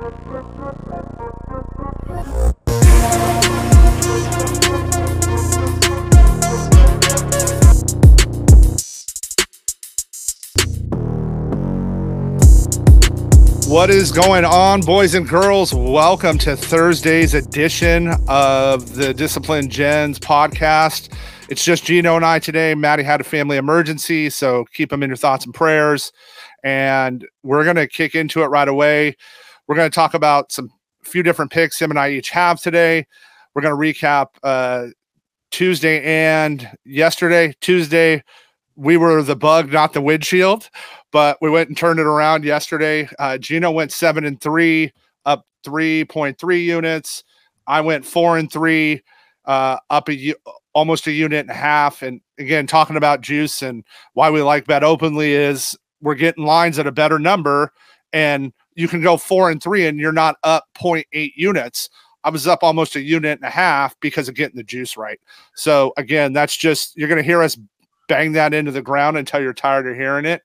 What is going on, boys and girls? Welcome to Thursday's edition of the Discipline Gens podcast. It's just Gino and I today. Maddie had a family emergency, so keep them in your thoughts and prayers. And we're going to kick into it right away. We're going to talk about some few different picks him and I each have today. We're going to recap uh, Tuesday and yesterday. Tuesday, we were the bug, not the windshield but we went and turned it around yesterday. Uh, Gino went seven and three, up 3.3 units. I went four and three, uh, up a almost a unit and a half. And again, talking about juice and why we like bet openly is we're getting lines at a better number, and you can go four and three, and you're not up 0.8 units. I was up almost a unit and a half because of getting the juice right. So again, that's just you're going to hear us bang that into the ground until you're tired of hearing it.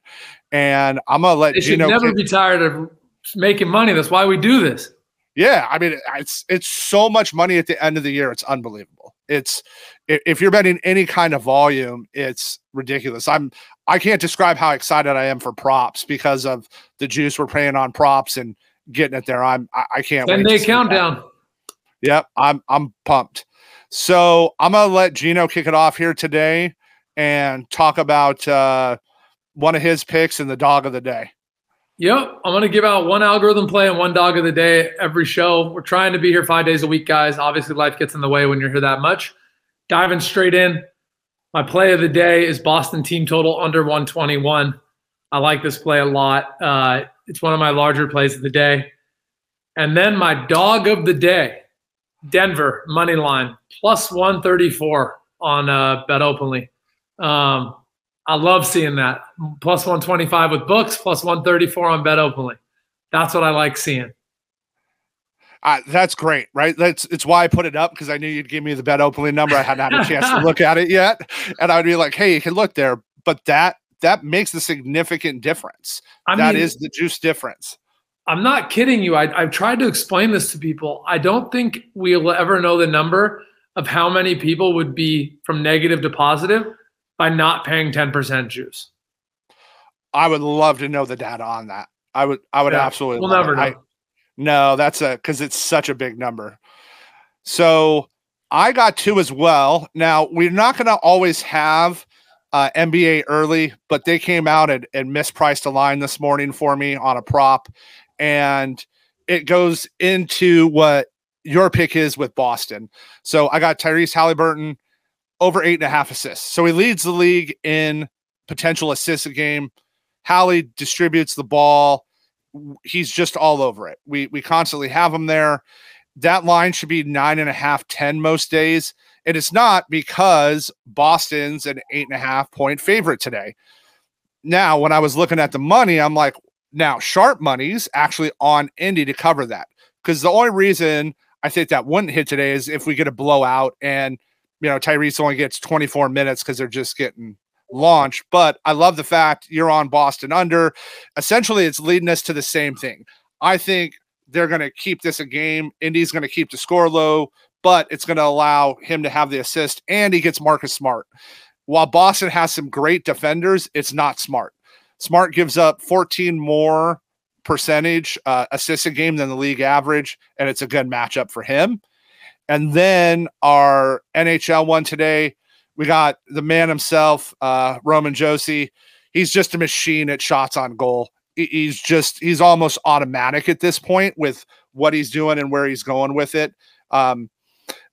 And I'm gonna let you should Gino never be tired of making money. That's why we do this. Yeah, I mean it's it's so much money at the end of the year. It's unbelievable. It's if you're betting any kind of volume, it's ridiculous. I'm I can't describe how excited I am for props because of the juice we're paying on props and getting it there. I'm I, I can't. Ten day countdown. Yep, I'm I'm pumped. So I'm gonna let Gino kick it off here today and talk about uh, one of his picks and the dog of the day. Yep. I'm going to give out one algorithm play and one dog of the day every show. We're trying to be here five days a week, guys. Obviously, life gets in the way when you're here that much. Diving straight in. My play of the day is Boston team total under 121. I like this play a lot. Uh, it's one of my larger plays of the day. And then my dog of the day, Denver money line plus 134 on uh, Bet Openly. Um, I love seeing that. Plus 125 with books, plus 134 on Bet Openly. That's what I like seeing. Uh, that's great, right? That's it's why I put it up because I knew you'd give me the Bet Openly number. I hadn't had a chance to look at it yet, and I'd be like, "Hey, you can look there." But that that makes a significant difference. I that mean, is the juice difference. I'm not kidding you. I, I've tried to explain this to people. I don't think we'll ever know the number of how many people would be from negative to positive by not paying 10% juice? I would love to know the data on that. I would I would yeah, absolutely we'll never it. know. I, no, that's a because it's such a big number. So I got two as well. Now we're not going to always have uh, NBA early, but they came out and, and mispriced a line this morning for me on a prop, and it goes into what your pick is with Boston. So I got Tyrese Haliburton over eight and a half assists. So he leads the league in potential assists a game. Hallie distributes the ball. He's just all over it. We we constantly have him there. That line should be nine and a half, 10 most days. And it's not because Boston's an eight and a half point favorite today. Now, when I was looking at the money, I'm like, now sharp money's actually on Indy to cover that. Because the only reason I think that wouldn't hit today is if we get a blowout and you know, Tyrese only gets 24 minutes because they're just getting launched. But I love the fact you're on Boston under. Essentially, it's leading us to the same thing. I think they're going to keep this a game. Indy's going to keep the score low, but it's going to allow him to have the assist and he gets Marcus Smart. While Boston has some great defenders, it's not smart. Smart gives up 14 more percentage uh, assists a game than the league average, and it's a good matchup for him. And then our NHL one today, we got the man himself, uh, Roman Josi. He's just a machine at shots on goal. He's just he's almost automatic at this point with what he's doing and where he's going with it. Um,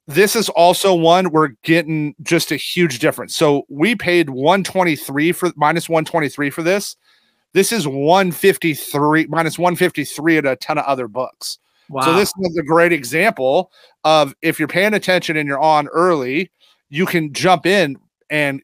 this is also one we're getting just a huge difference. So we paid 123 for minus 123 for this. This is 153 minus 153 at a ton of other books. Wow. So this is a great example of if you're paying attention and you're on early, you can jump in and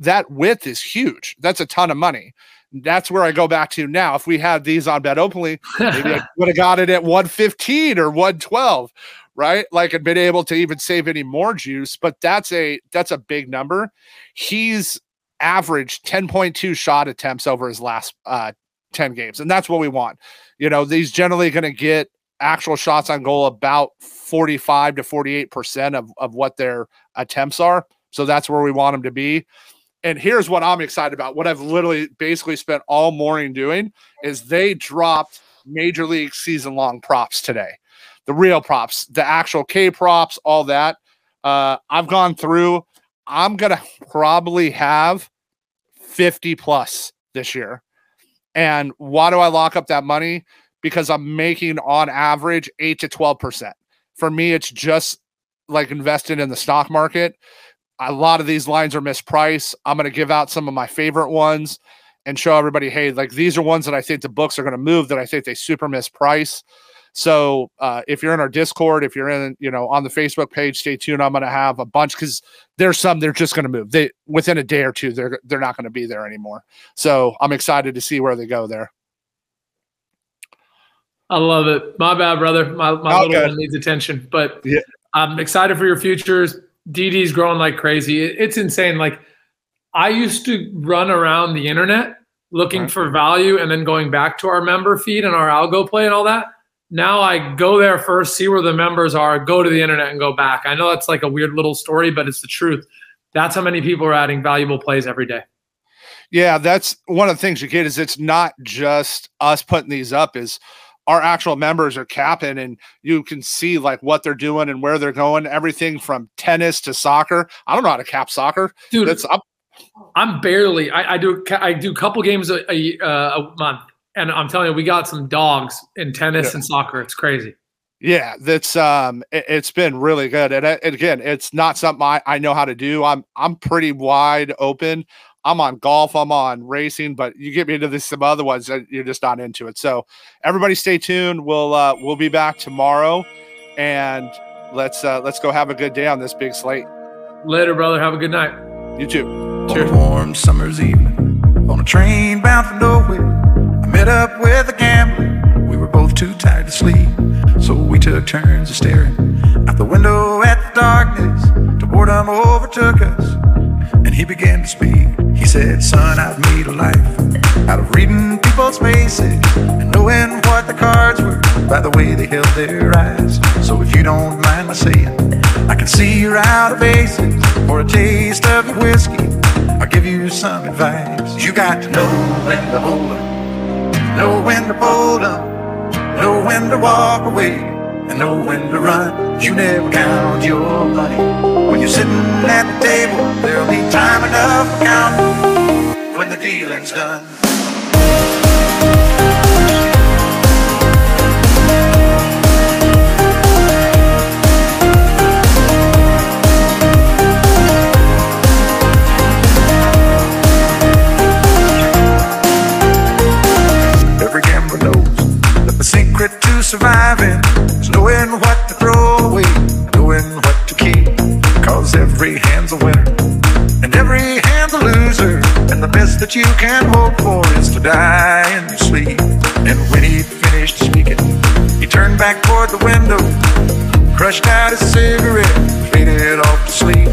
that width is huge. That's a ton of money. That's where I go back to now. If we had these on bet openly, maybe I would have got it at 115 or 112, right? Like I'd been able to even save any more juice, but that's a that's a big number. He's averaged 10.2 shot attempts over his last uh 10 games, and that's what we want. You know, he's generally going to get actual shots on goal about 45 to 48% of, of what their attempts are. So that's where we want them to be. And here's what I'm excited about. What I've literally basically spent all morning doing is they dropped major league season long props today. The real props, the actual K props, all that. Uh, I've gone through. I'm going to probably have 50 plus this year. And why do I lock up that money? Because I'm making on average 8 to 12%. For me, it's just like invested in the stock market. A lot of these lines are mispriced. I'm going to give out some of my favorite ones and show everybody, hey, like these are ones that I think the books are going to move that I think they super misprice. So uh, if you're in our Discord, if you're in, you know, on the Facebook page, stay tuned. I'm going to have a bunch because there's some they're just going to move. They within a day or two, they're they're not going to be there anymore. So I'm excited to see where they go there. I love it. My bad, brother. My my little one needs attention, but yeah. I'm excited for your futures. DD's growing like crazy. It's insane. Like I used to run around the internet looking right. for value and then going back to our member feed and our algo play and all that now I go there first, see where the members are, go to the internet and go back. I know that's like a weird little story, but it's the truth. That's how many people are adding valuable plays every day. Yeah, that's one of the things you get is it's not just us putting these up is our actual members are capping and you can see like what they're doing and where they're going everything from tennis to soccer i don't know how to cap soccer dude that's I'm, I'm barely I, I, do i do a couple games a, a, uh, a month and I'm telling you, we got some dogs in tennis yeah. and soccer. It's crazy. Yeah, that's um, it, has been really good, and, and, again, it's not something I, I know how to do. I'm I'm pretty wide open. I'm on golf, I'm on racing, but you get me into this, some other ones that you're just not into it. So everybody, stay tuned. We'll uh, we'll be back tomorrow, and let's uh, let's go have a good day on this big slate. Later, brother. Have a good night. You too. Cheers. On a warm summer's evening, on a train bound for nowhere I met up with a gambler. We were both too tired to sleep, so we took turns of staring out the window at the darkness. Till boredom overtook us, and he began to speak. He said, Son, I've made a life out of reading people's faces and knowing what the cards were by the way they held their eyes. So if you don't mind my saying, I can see you're out of aces for a taste of your whiskey. I'll give you some advice. You got to know when to hold up Know when to fold up, know when to walk away, and know when to run. You never count your money. When you're sitting at table, there'll be time enough counting when the dealing's done. Can hope for is to die in your sleep. And when he finished speaking, he turned back toward the window, crushed out his cigarette, faded off to sleep.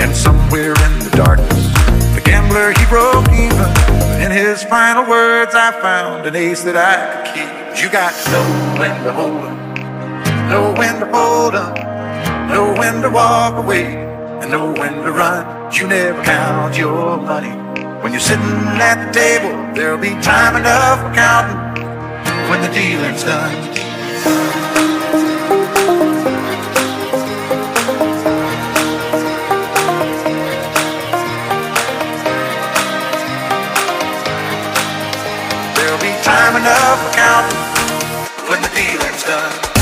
And somewhere in the darkness, the gambler he broke even. In his final words, I found an ace that I could keep. You got know when to hold up, know when to fold up, know when to walk away, and know when to run. You never count your money. When you're sitting at the table, there'll be time enough for counting when the dealing's done. There'll be time enough for counting when the dealing's done.